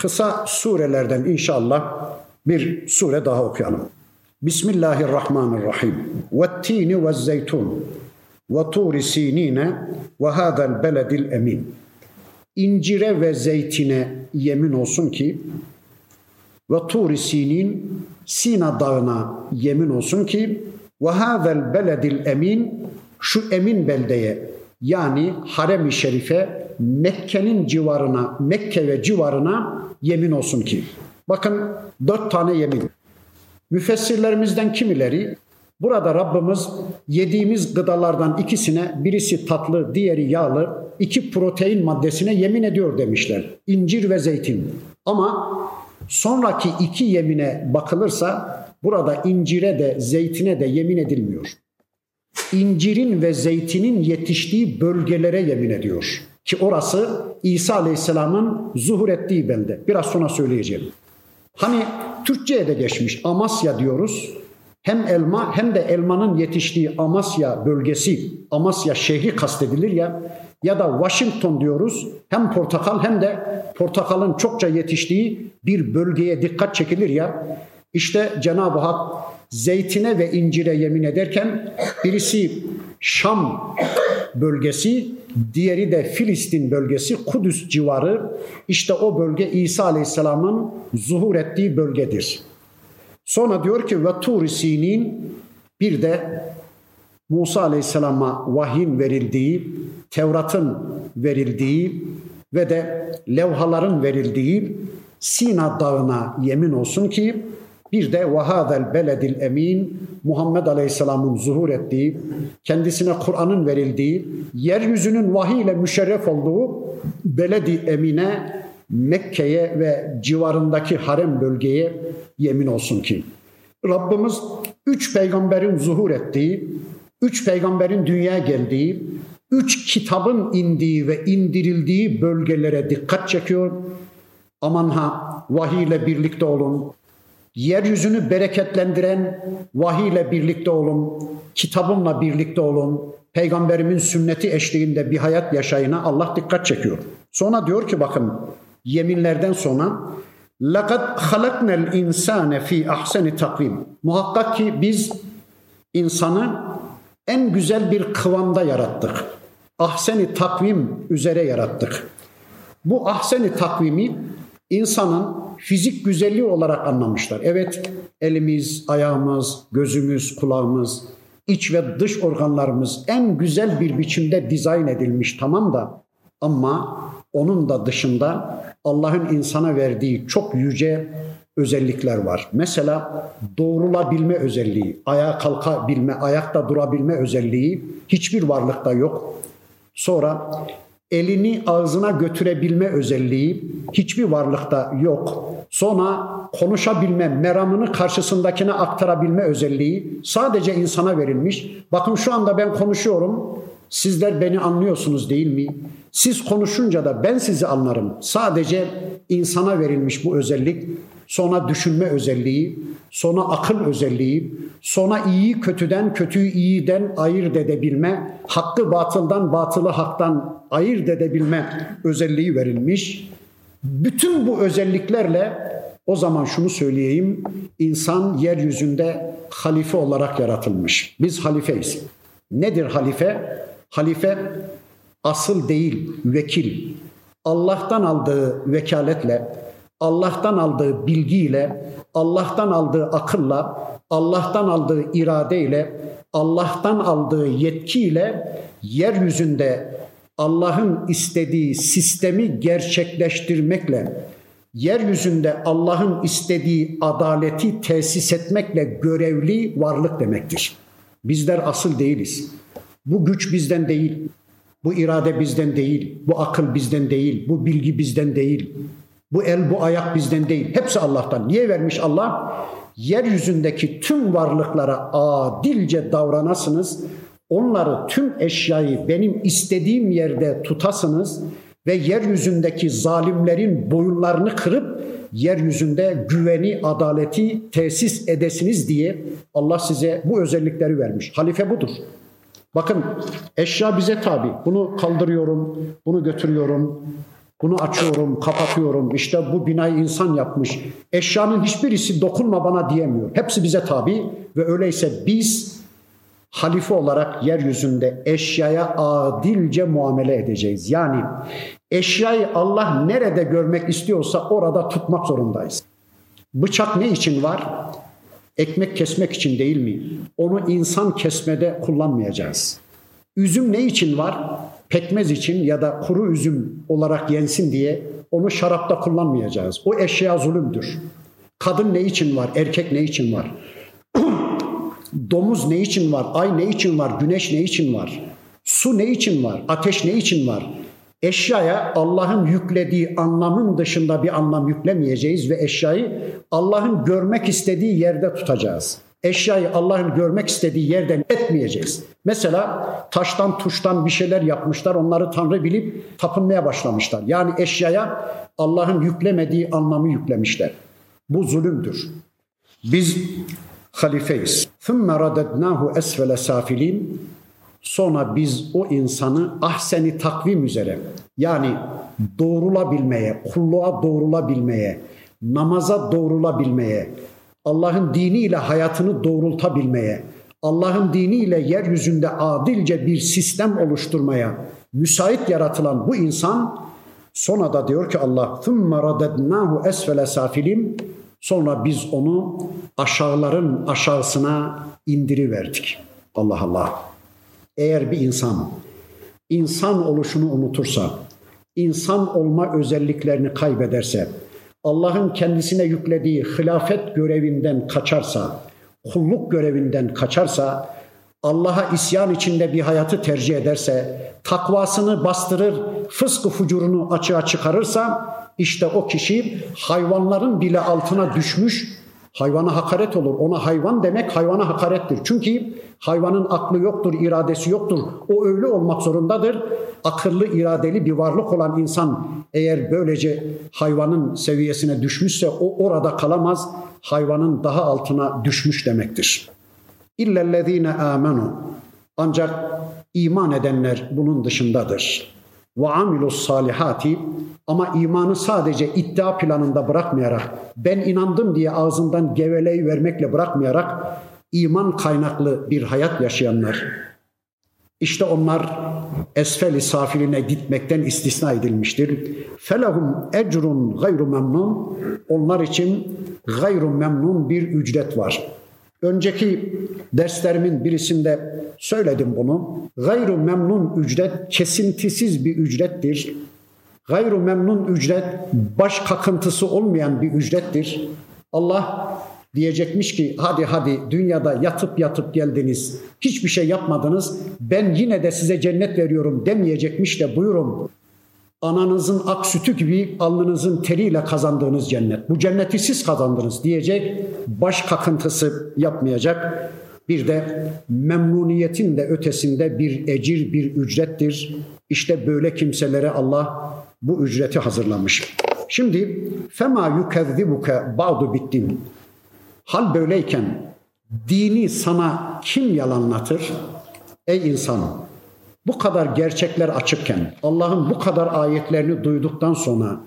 kısa surelerden inşallah bir sure daha okuyalım. Bismillahirrahmanirrahim. Ve tini ve zeytun ve turi sinine ve hadel beledil emin. İncire ve zeytine yemin olsun ki ve turi sinin Sina dağına yemin olsun ki ve hadel beledil emin şu emin beldeye yani harem-i şerife Mekke'nin civarına, Mekke ve civarına yemin olsun ki. Bakın dört tane yemin. Müfessirlerimizden kimileri burada Rabbimiz yediğimiz gıdalardan ikisine birisi tatlı, diğeri yağlı, iki protein maddesine yemin ediyor demişler. İncir ve zeytin. Ama sonraki iki yemine bakılırsa burada incire de zeytine de yemin edilmiyor. İncirin ve zeytinin yetiştiği bölgelere yemin ediyor. Ki orası İsa Aleyhisselam'ın zuhur ettiği belde. Biraz sonra söyleyeceğim. Hani Türkçe'ye de geçmiş Amasya diyoruz. Hem elma hem de elmanın yetiştiği Amasya bölgesi, Amasya şehri kastedilir ya ya da Washington diyoruz. Hem portakal hem de portakalın çokça yetiştiği bir bölgeye dikkat çekilir ya. İşte Cenab-ı Hak zeytine ve incire yemin ederken birisi Şam bölgesi, diğeri de Filistin bölgesi, Kudüs civarı. İşte o bölge İsa Aleyhisselam'ın zuhur ettiği bölgedir. Sonra diyor ki ve tur Sinin bir de Musa Aleyhisselam'a vahyin verildiği, Tevrat'ın verildiği ve de levhaların verildiği Sina Dağı'na yemin olsun ki bir de vahadel beledil emin Muhammed Aleyhisselam'ın zuhur ettiği, kendisine Kur'an'ın verildiği, yeryüzünün vahiy ile müşerref olduğu beledi emine Mekke'ye ve civarındaki harem bölgeye yemin olsun ki Rabbimiz üç peygamberin zuhur ettiği, üç peygamberin dünyaya geldiği, üç kitabın indiği ve indirildiği bölgelere dikkat çekiyor. Aman ha vahiy ile birlikte olun, Yeryüzünü bereketlendiren vahiy ile birlikte olun, kitabımla birlikte olun, peygamberimin sünneti eşliğinde bir hayat yaşayına Allah dikkat çekiyor. Sonra diyor ki bakın yeminlerden sonra لَقَدْ خَلَقْنَا الْاِنْسَانَ ف۪ي اَحْسَنِ takvim. Muhakkak ki biz insanı en güzel bir kıvamda yarattık. Ahseni takvim üzere yarattık. Bu ahseni takvimi insanın fizik güzelliği olarak anlamışlar. Evet elimiz, ayağımız, gözümüz, kulağımız, iç ve dış organlarımız en güzel bir biçimde dizayn edilmiş tamam da ama onun da dışında Allah'ın insana verdiği çok yüce özellikler var. Mesela doğrulabilme özelliği, ayağa kalkabilme, ayakta durabilme özelliği hiçbir varlıkta yok. Sonra elini ağzına götürebilme özelliği hiçbir varlıkta yok. Sonra konuşabilme, meramını karşısındakine aktarabilme özelliği sadece insana verilmiş. Bakın şu anda ben konuşuyorum. Sizler beni anlıyorsunuz değil mi? Siz konuşunca da ben sizi anlarım. Sadece insana verilmiş bu özellik. Sonra düşünme özelliği, sonra akıl özelliği, sonra iyiyi kötüden, kötüyü iyiden ayırt edebilme, hakkı batıldan, batılı haktan ayırt edebilme özelliği verilmiş. Bütün bu özelliklerle o zaman şunu söyleyeyim, insan yeryüzünde halife olarak yaratılmış. Biz halifeyiz. Nedir halife? Halife asıl değil, vekil. Allah'tan aldığı vekaletle, Allah'tan aldığı bilgiyle, Allah'tan aldığı akılla, Allah'tan aldığı iradeyle, Allah'tan aldığı yetkiyle yeryüzünde Allah'ın istediği sistemi gerçekleştirmekle, yeryüzünde Allah'ın istediği adaleti tesis etmekle görevli varlık demektir. Bizler asıl değiliz. Bu güç bizden değil. Bu irade bizden değil. Bu akıl bizden değil. Bu bilgi bizden değil. Bu el, bu ayak bizden değil. Hepsi Allah'tan. Niye vermiş Allah? Yeryüzündeki tüm varlıklara adilce davranasınız. Onları tüm eşyayı benim istediğim yerde tutasınız ve yeryüzündeki zalimlerin boyunlarını kırıp yeryüzünde güveni, adaleti tesis edesiniz diye Allah size bu özellikleri vermiş. Halife budur. Bakın eşya bize tabi. Bunu kaldırıyorum, bunu götürüyorum. Bunu açıyorum, kapatıyorum. İşte bu binayı insan yapmış. Eşyanın hiçbirisi dokunma bana diyemiyor. Hepsi bize tabi ve öyleyse biz halife olarak yeryüzünde eşyaya adilce muamele edeceğiz. Yani eşyayı Allah nerede görmek istiyorsa orada tutmak zorundayız. Bıçak ne için var? Ekmek kesmek için değil mi? Onu insan kesmede kullanmayacağız. Üzüm ne için var? Pekmez için ya da kuru üzüm olarak yensin diye onu şarapta kullanmayacağız. O eşya zulümdür. Kadın ne için var? Erkek ne için var? Domuz ne için var? Ay ne için var? Güneş ne için var? Su ne için var? Ateş ne için var? Eşyaya Allah'ın yüklediği anlamın dışında bir anlam yüklemeyeceğiz ve eşyayı Allah'ın görmek istediği yerde tutacağız. Eşyayı Allah'ın görmek istediği yerden etmeyeceğiz. Mesela taştan tuştan bir şeyler yapmışlar. Onları Tanrı bilip tapınmaya başlamışlar. Yani eşyaya Allah'ın yüklemediği anlamı yüklemişler. Bu zulümdür. Biz halifeyiz. ثُمَّ رَدَدْنَاهُ esfele safilin. Sonra biz o insanı ahseni takvim üzere yani doğrulabilmeye, kulluğa doğrulabilmeye, namaza doğrulabilmeye, Allah'ın diniyle hayatını doğrultabilmeye, Allah'ın diniyle yeryüzünde adilce bir sistem oluşturmaya müsait yaratılan bu insan sonra da diyor ki Allah ثُمَّ رَدَدْنَاهُ esfele safilim Sonra biz onu aşağıların aşağısına indiriverdik. Allah Allah. Eğer bir insan insan oluşunu unutursa, insan olma özelliklerini kaybederse, Allah'ın kendisine yüklediği hilafet görevinden kaçarsa, kulluk görevinden kaçarsa, Allah'a isyan içinde bir hayatı tercih ederse, takvasını bastırır, fıskı fucurunu açığa çıkarırsa, işte o kişi hayvanların bile altına düşmüş, hayvana hakaret olur. Ona hayvan demek hayvana hakarettir. Çünkü hayvanın aklı yoktur, iradesi yoktur. O öyle olmak zorundadır. Akıllı, iradeli bir varlık olan insan eğer böylece hayvanın seviyesine düşmüşse o orada kalamaz. Hayvanın daha altına düşmüş demektir. İllellezine amenu. Ancak iman edenler bunun dışındadır. Ve amilus salihati ama imanı sadece iddia planında bırakmayarak ben inandım diye ağzından geveleyi vermekle bırakmayarak iman kaynaklı bir hayat yaşayanlar. İşte onlar esfeli safiline gitmekten istisna edilmiştir. Felahum ecrun gayru memnun. Onlar için gayru memnun bir ücret var. Önceki derslerimin birisinde söyledim bunu. Gayru memnun ücret kesintisiz bir ücrettir. Gayru memnun ücret baş kakıntısı olmayan bir ücrettir. Allah diyecekmiş ki hadi hadi dünyada yatıp yatıp geldiniz. Hiçbir şey yapmadınız. Ben yine de size cennet veriyorum demeyecekmiş de buyurun. Ananızın ak sütü gibi alnınızın teriyle kazandığınız cennet. Bu cenneti siz kazandınız diyecek. Baş kakıntısı yapmayacak. Bir de memnuniyetin de ötesinde bir ecir, bir ücrettir. İşte böyle kimselere Allah bu ücreti hazırlamış. Şimdi fema yukezzibuke ba'du bittin. Hal böyleyken dini sana kim yalanlatır? Ey insan bu kadar gerçekler açıkken Allah'ın bu kadar ayetlerini duyduktan sonra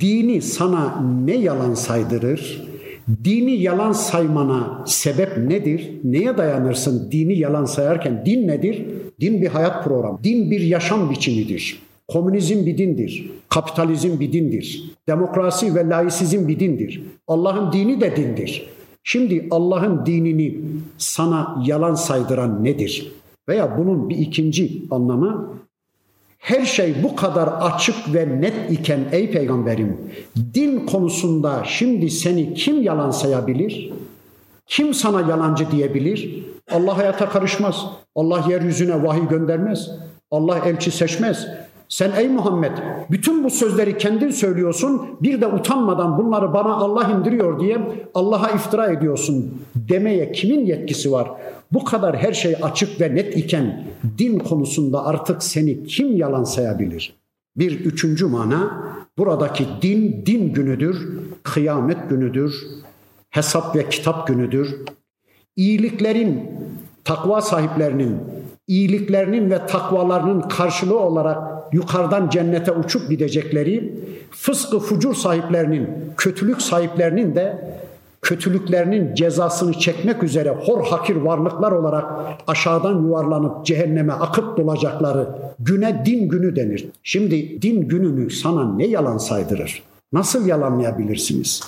dini sana ne yalan saydırır? Dini yalan saymana sebep nedir? Neye dayanırsın dini yalan sayarken? Din nedir? Din bir hayat programı. Din bir yaşam biçimidir. Komünizm bir dindir. Kapitalizm bir dindir. Demokrasi ve laisizm bir dindir. Allah'ın dini de dindir. Şimdi Allah'ın dinini sana yalan saydıran nedir? Veya bunun bir ikinci anlamı her şey bu kadar açık ve net iken ey peygamberim din konusunda şimdi seni kim yalan sayabilir? Kim sana yalancı diyebilir? Allah hayata karışmaz. Allah yeryüzüne vahiy göndermez. Allah elçi seçmez. Sen ey Muhammed bütün bu sözleri kendin söylüyorsun bir de utanmadan bunları bana Allah indiriyor diye Allah'a iftira ediyorsun demeye kimin yetkisi var? Bu kadar her şey açık ve net iken din konusunda artık seni kim yalan sayabilir? Bir üçüncü mana buradaki din din günüdür, kıyamet günüdür, hesap ve kitap günüdür. İyiliklerin, takva sahiplerinin, iyiliklerinin ve takvalarının karşılığı olarak yukarıdan cennete uçup gidecekleri, fıskı fucur sahiplerinin, kötülük sahiplerinin de kötülüklerinin cezasını çekmek üzere hor hakir varlıklar olarak aşağıdan yuvarlanıp cehenneme akıp dolacakları güne din günü denir. Şimdi din gününü sana ne yalan saydırır? Nasıl yalanlayabilirsiniz?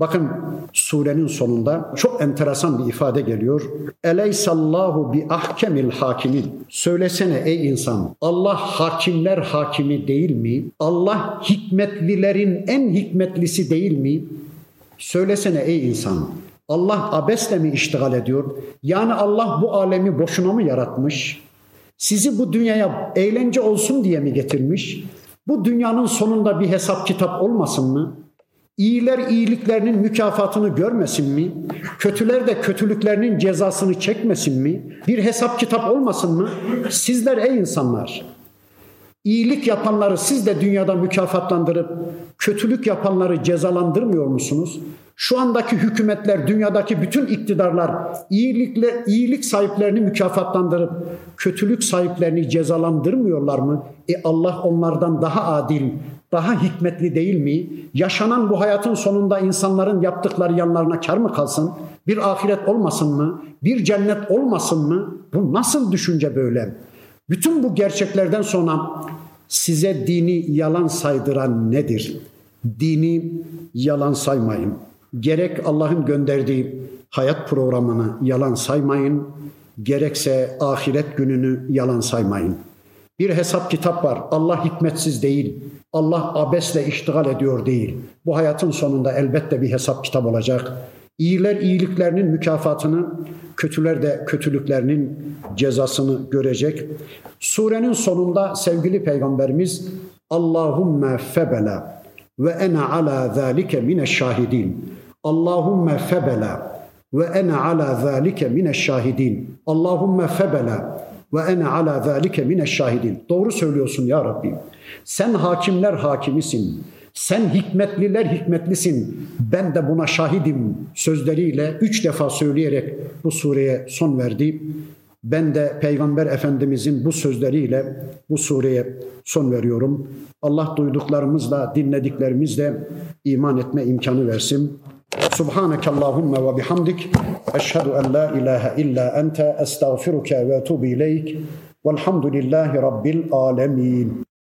Bakın surenin sonunda çok enteresan bir ifade geliyor. Eleysallahu bi ahkemil hakimin. Söylesene ey insan Allah hakimler hakimi değil mi? Allah hikmetlilerin en hikmetlisi değil mi? Söylesene ey insan. Allah abesle mi iştigal ediyor? Yani Allah bu alemi boşuna mı yaratmış? Sizi bu dünyaya eğlence olsun diye mi getirmiş? Bu dünyanın sonunda bir hesap kitap olmasın mı? İyiler iyiliklerinin mükafatını görmesin mi? Kötüler de kötülüklerinin cezasını çekmesin mi? Bir hesap kitap olmasın mı? Sizler ey insanlar, iyilik yapanları siz de dünyada mükafatlandırıp kötülük yapanları cezalandırmıyor musunuz? Şu andaki hükümetler, dünyadaki bütün iktidarlar iyilikle iyilik sahiplerini mükafatlandırıp kötülük sahiplerini cezalandırmıyorlar mı? E Allah onlardan daha adil, daha hikmetli değil mi? Yaşanan bu hayatın sonunda insanların yaptıkları yanlarına kar mı kalsın? Bir ahiret olmasın mı? Bir cennet olmasın mı? Bu nasıl düşünce böyle? Bütün bu gerçeklerden sonra size dini yalan saydıran nedir? Dini yalan saymayın. Gerek Allah'ın gönderdiği hayat programını yalan saymayın, gerekse ahiret gününü yalan saymayın. Bir hesap kitap var. Allah hikmetsiz değil. Allah abesle iştigal ediyor değil. Bu hayatın sonunda elbette bir hesap kitap olacak. İyiler iyiliklerinin mükafatını, kötüler de kötülüklerinin cezasını görecek. Surenin sonunda sevgili peygamberimiz Allahumme febela ve ene ala zalike mine şahidin. Allahumme febela ve ene ala zalike mine şahidin. Allahumme febela ve ene ala zalike mine şahidin. Doğru söylüyorsun ya Rabbi. Sen hakimler hakimisin. Sen hikmetliler hikmetlisin. Ben de buna şahidim sözleriyle üç defa söyleyerek bu sureye son verdi. Ben de Peygamber Efendimizin bu sözleriyle bu sureye son veriyorum. Allah duyduklarımızla, dinlediklerimizle iman etme imkanı versin. Subhaneke Allahumma ve bihamdik. Eşhedü en la ilahe illa ente estağfiruke ve etubu ileyk. Velhamdülillahi Rabbil alemin.